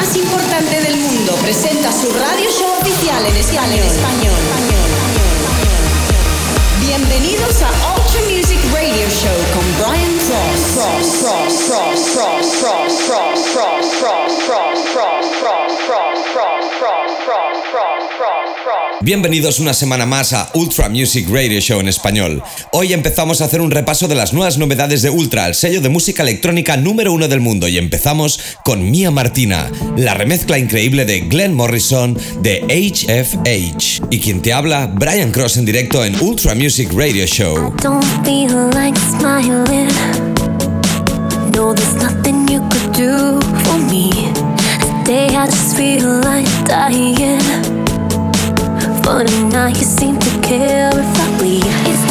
más importante del mundo. Presenta su radio show oficial en español. Bienvenidos a Ultra Music Radio Show con Brian Bienvenidos una semana más a Ultra Music Radio Show en español. Hoy empezamos a hacer un repaso de las nuevas novedades de Ultra, el sello de música electrónica número uno del mundo, y empezamos con Mia Martina, la remezcla increíble de Glenn Morrison de HFH. Y quien te habla, Brian Cross en directo en Ultra Music Radio Show. Funny now you seem to care if I leave.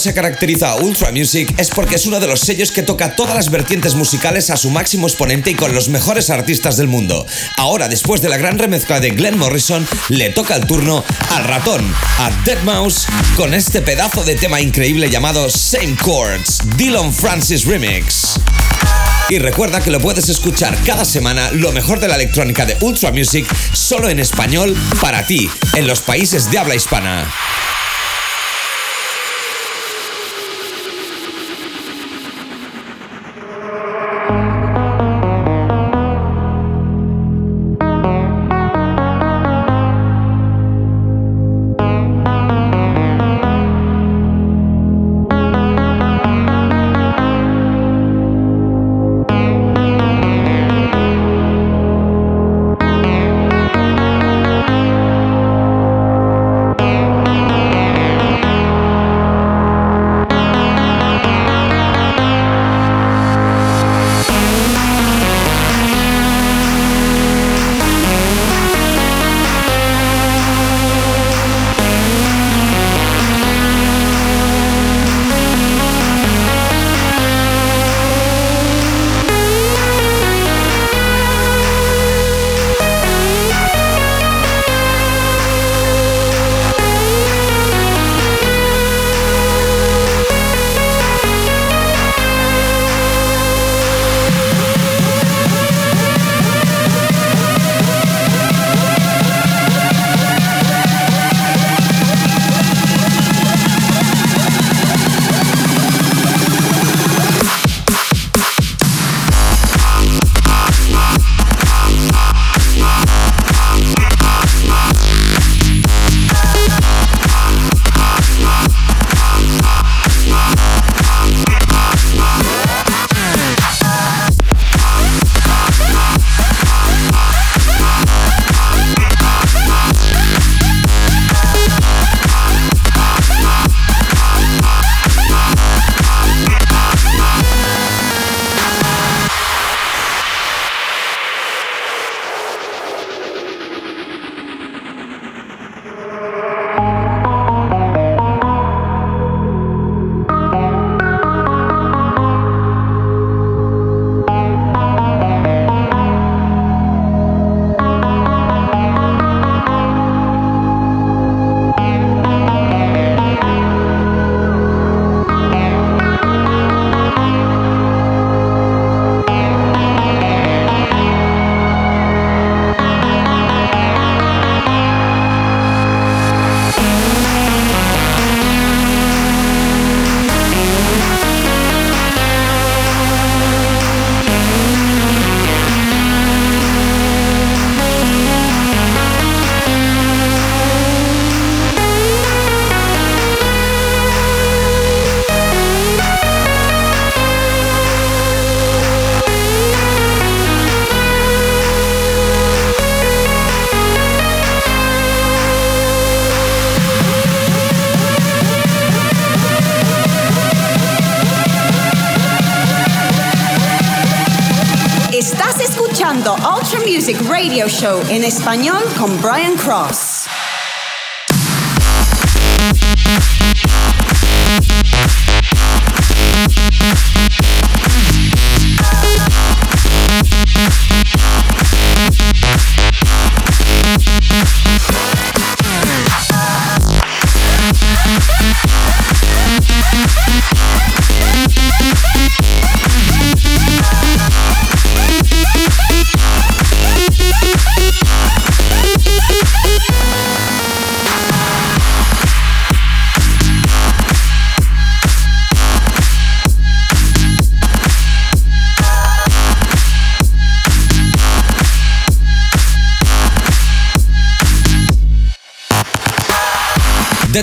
Se caracteriza a Ultra Music es porque es uno de los sellos que toca todas las vertientes musicales a su máximo exponente y con los mejores artistas del mundo. Ahora, después de la gran remezcla de Glenn Morrison, le toca el turno al ratón, a Dead Mouse, con este pedazo de tema increíble llamado Same Chords, Dylan Francis Remix. Y recuerda que lo puedes escuchar cada semana lo mejor de la electrónica de Ultra Music solo en español para ti, en los países de habla hispana. En español con Brian Cross.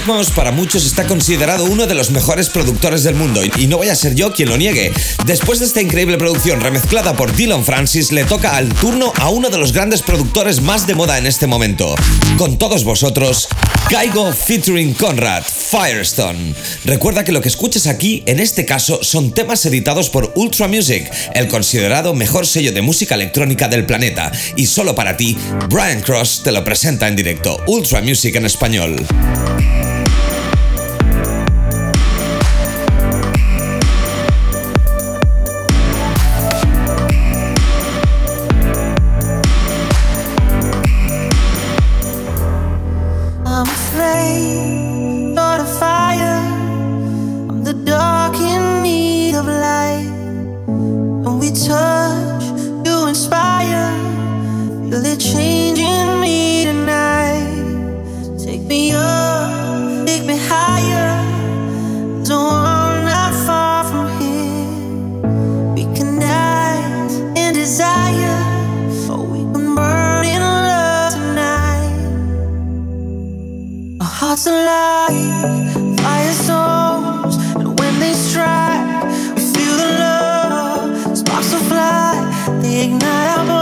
Deadmau5 para muchos está considerado uno de los mejores productores del mundo y no voy a ser yo quien lo niegue. Después de esta increíble producción remezclada por Dylan Francis, le toca al turno a uno de los grandes productores más de moda en este momento. Con todos vosotros, Kaigo featuring Conrad, Firestone. Recuerda que lo que escuches aquí, en este caso, son temas editados por Ultra Music, el considerado mejor sello de música electrónica del planeta. Y solo para ti, Brian Cross te lo presenta en directo, Ultra Music en español. Te ignoramos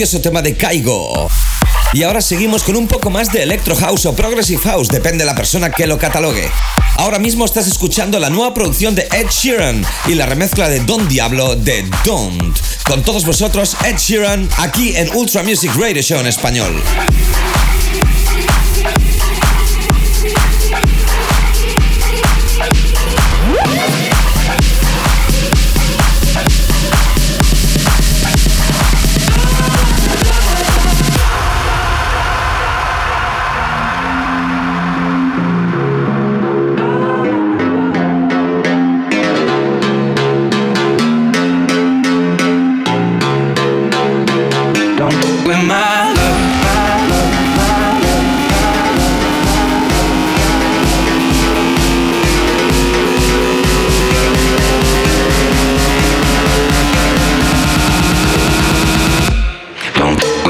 precioso tema de Kaigo. Y ahora seguimos con un poco más de Electro House o Progressive House, depende de la persona que lo catalogue. Ahora mismo estás escuchando la nueva producción de Ed Sheeran y la remezcla de Don Diablo de Don't. Con todos vosotros, Ed Sheeran, aquí en Ultra Music Radio Show en español.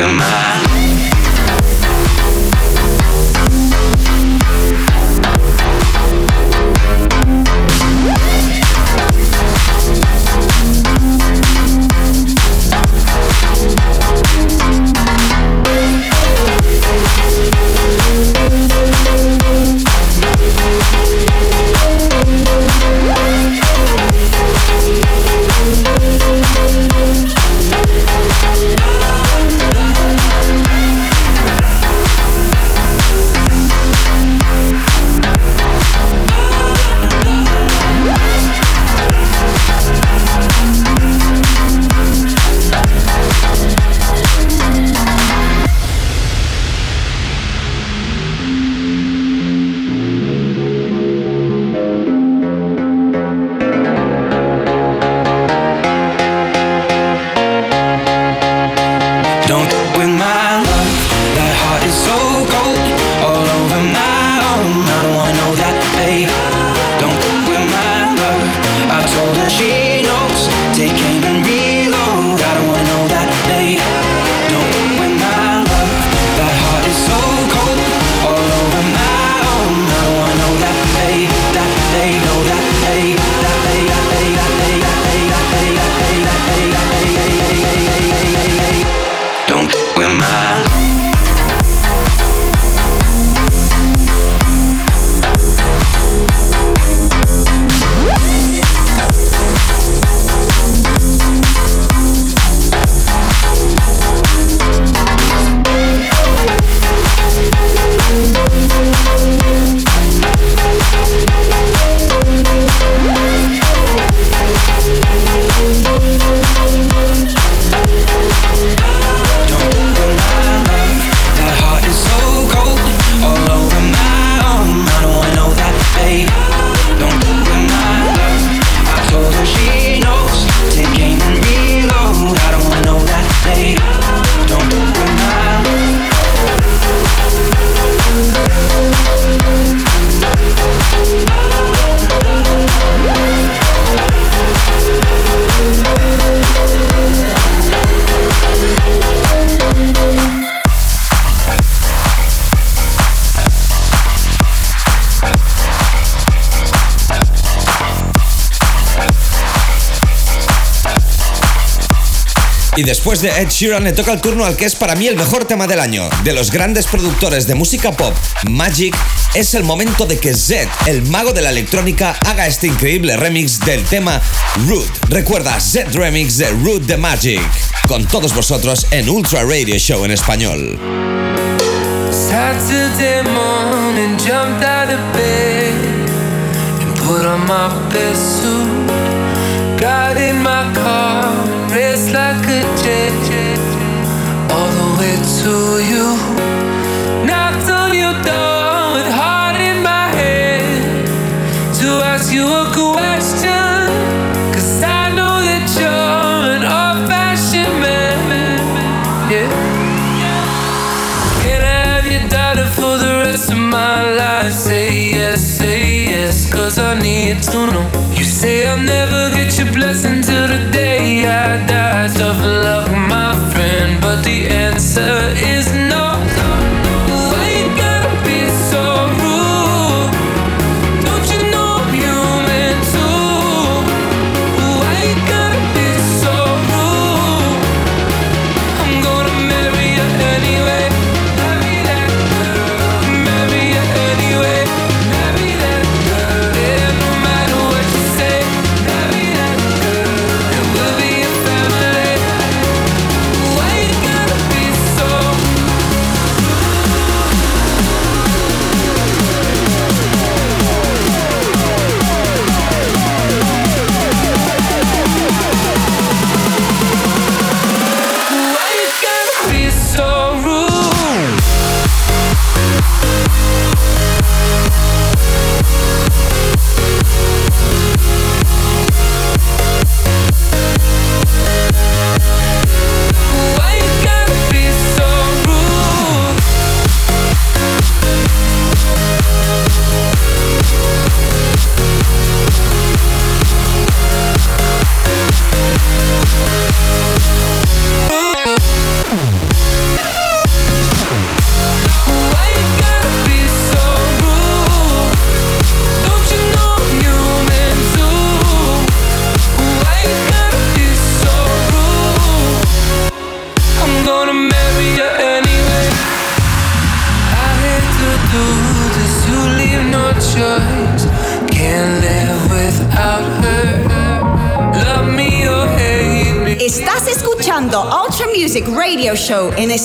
will not. Y después de Ed Sheeran le toca el turno al que es para mí el mejor tema del año. De los grandes productores de música pop, Magic, es el momento de que Zed, el mago de la electrónica, haga este increíble remix del tema Root. Recuerda, Zed Remix de Root the Magic. Con todos vosotros en Ultra Radio Show en español. Like a jet, all the way to you. Knocked on your door with heart in my head to ask you a question. Cause I know that you're an old fashioned man. Yeah. Can I have your daughter for the rest of my life? Say yes, say yes, cause I need to know. Say I'll never get your blessing till the day I die. Tough luck, my friend, but the answer is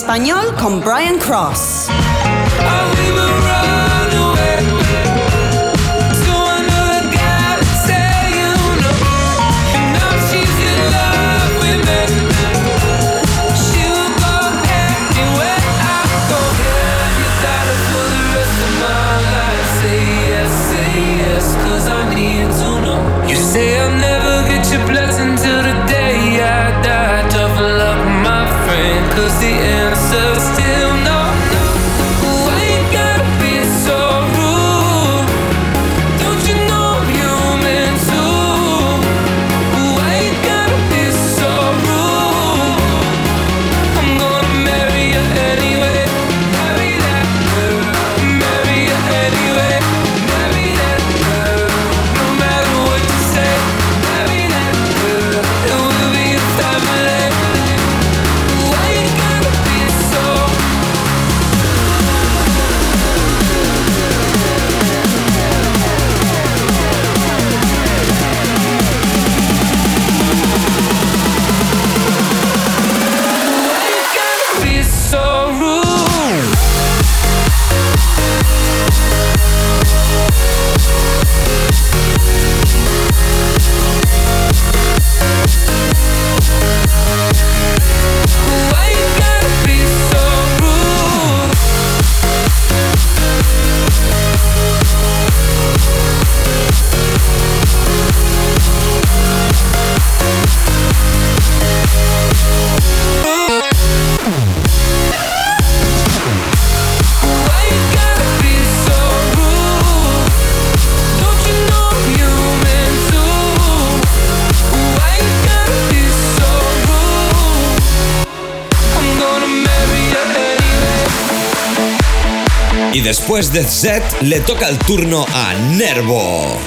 español con Y después de Z le toca el turno a Nervo.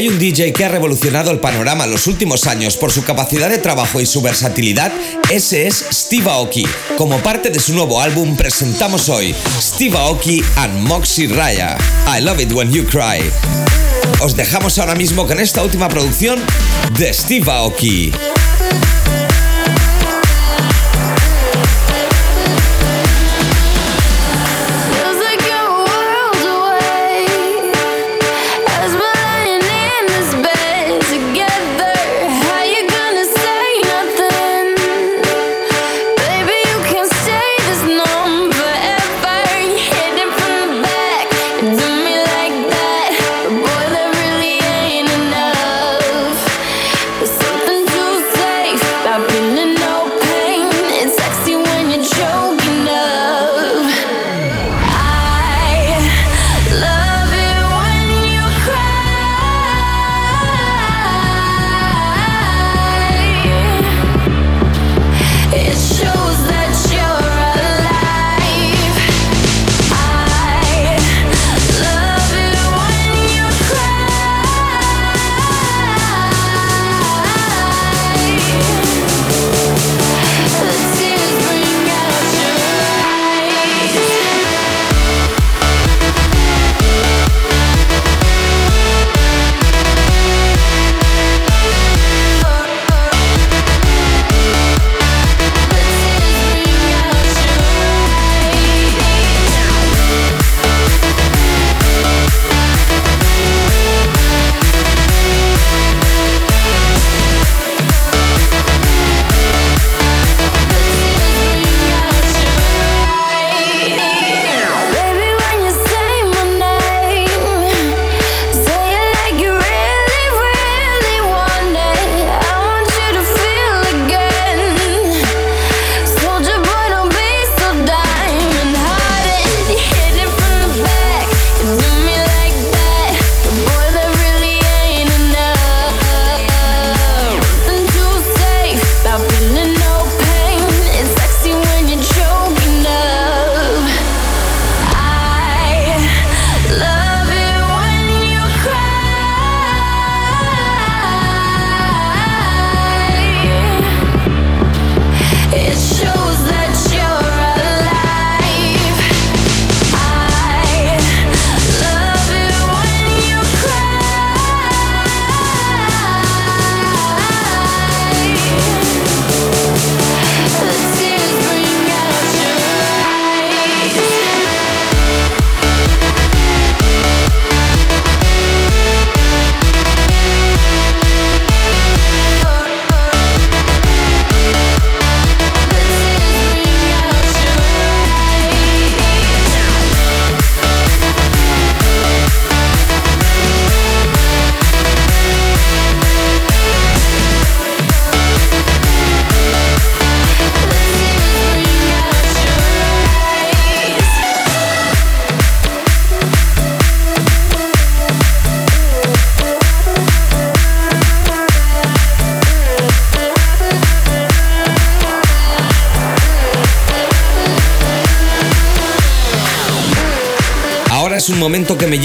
Hay un DJ que ha revolucionado el panorama en los últimos años por su capacidad de trabajo y su versatilidad, ese es Steve Aoki. Como parte de su nuevo álbum presentamos hoy Steve Aoki and Moxie Raya. I love it when you cry. Os dejamos ahora mismo con esta última producción de Steve Aoki.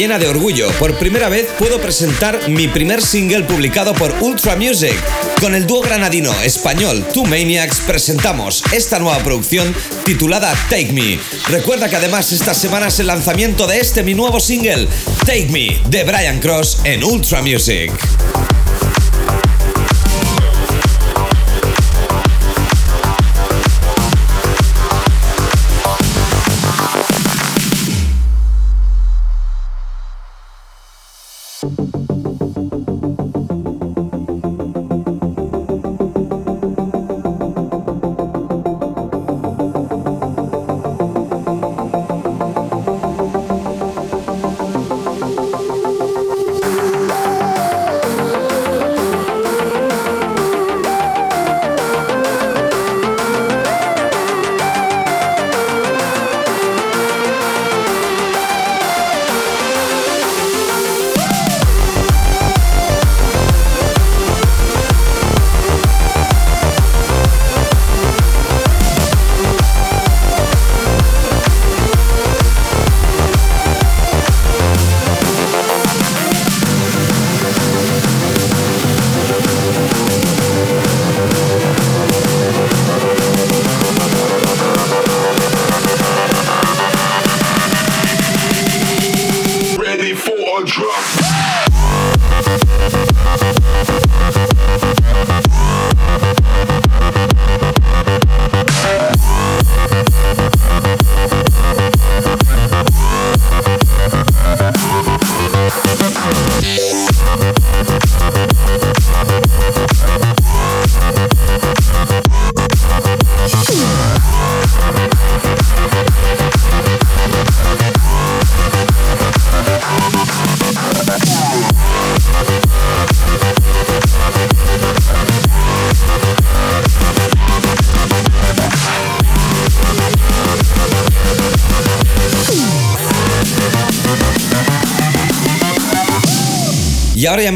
Llena de orgullo. Por primera vez puedo presentar mi primer single publicado por Ultra Music. Con el dúo granadino español Two Maniacs presentamos esta nueva producción titulada Take Me. Recuerda que además esta semana es el lanzamiento de este mi nuevo single, Take Me, de Brian Cross en Ultra Music.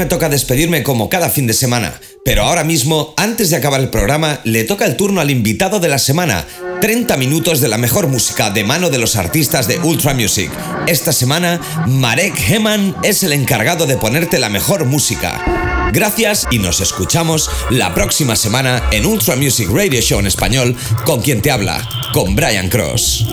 Toca despedirme como cada fin de semana. Pero ahora mismo, antes de acabar el programa, le toca el turno al invitado de la semana. 30 minutos de la mejor música de mano de los artistas de Ultra Music. Esta semana, Marek Heman es el encargado de ponerte la mejor música. Gracias y nos escuchamos la próxima semana en Ultra Music Radio Show en español con quien te habla, con Brian Cross.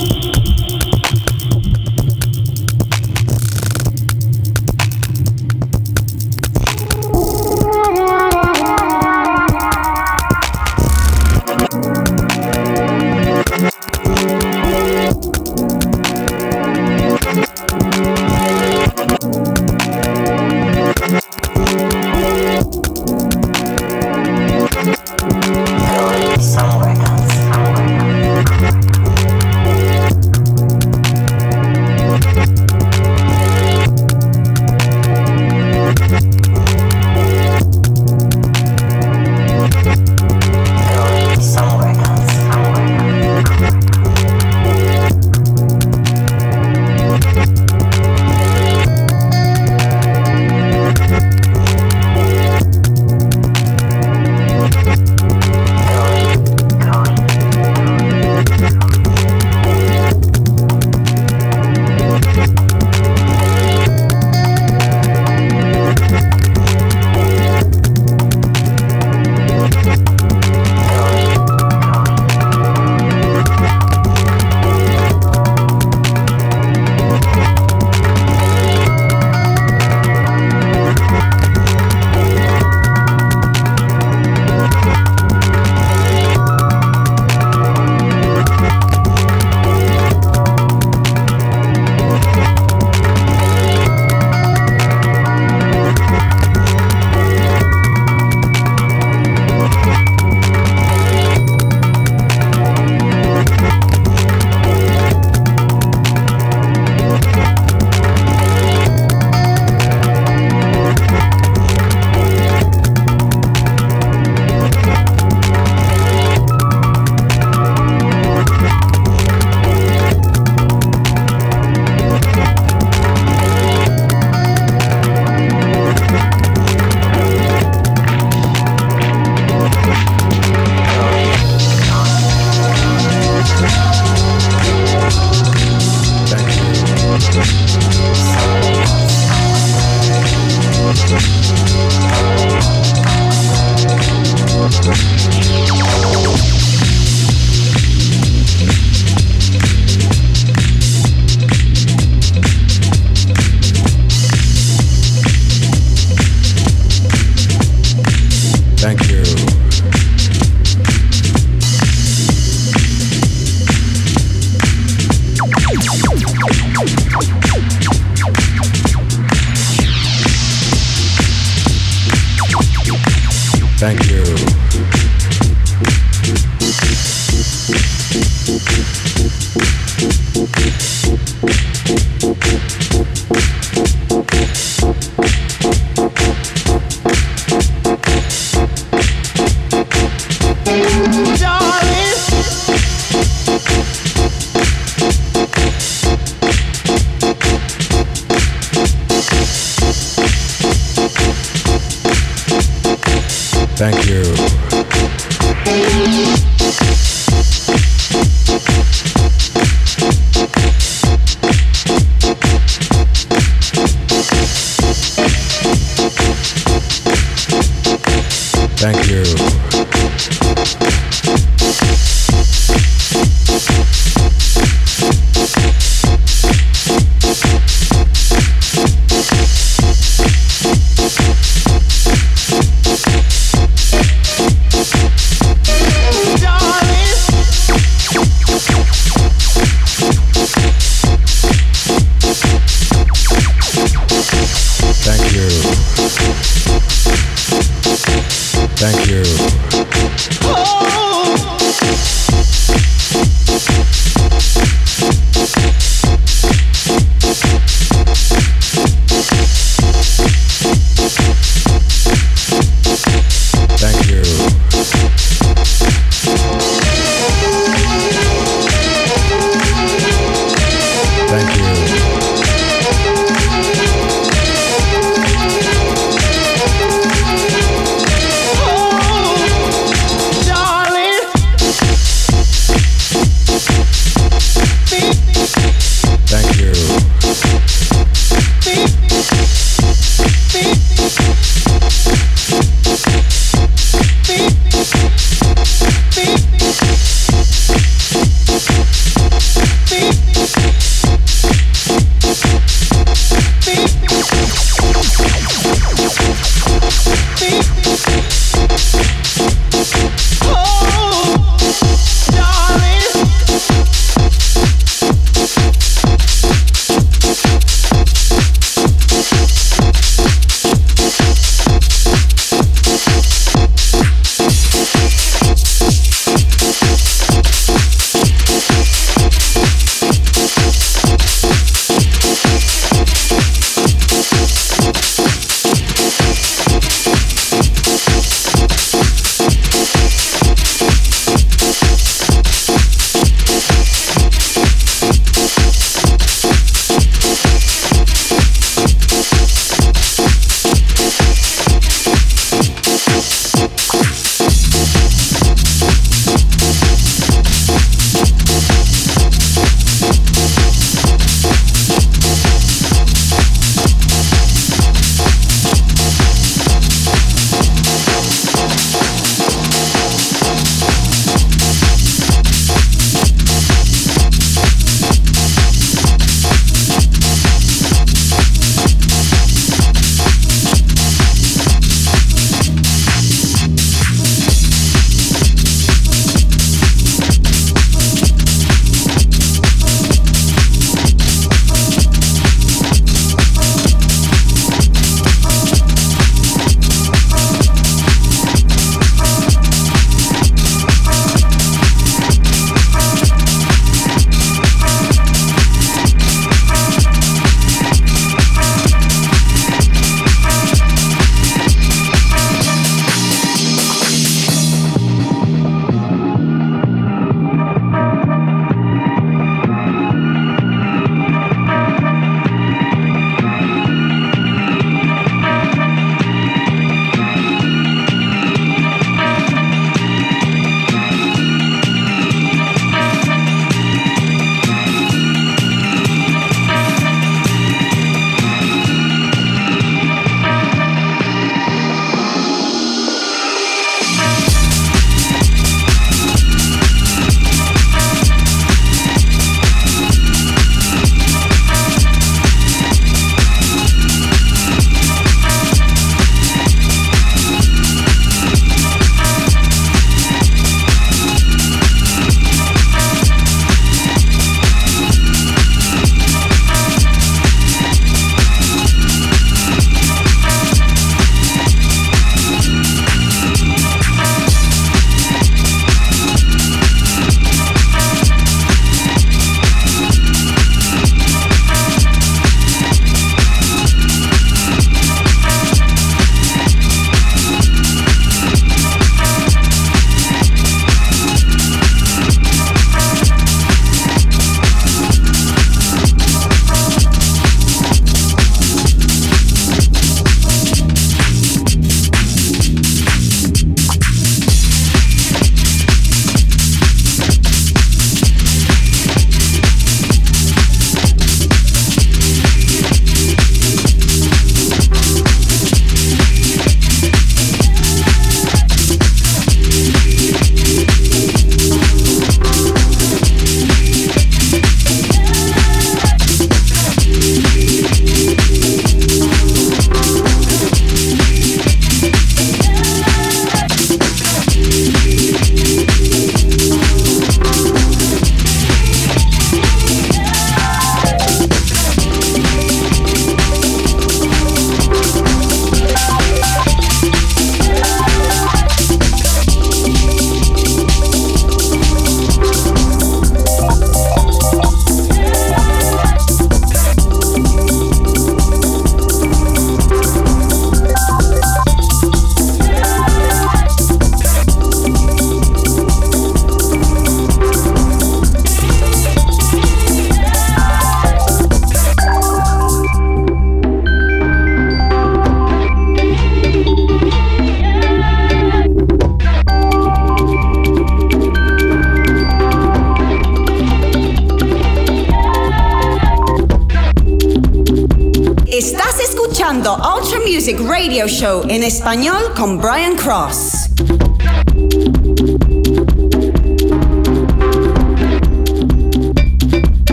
Show en español con Brian Cross.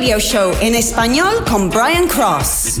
Radio Show en español con Brian Cross.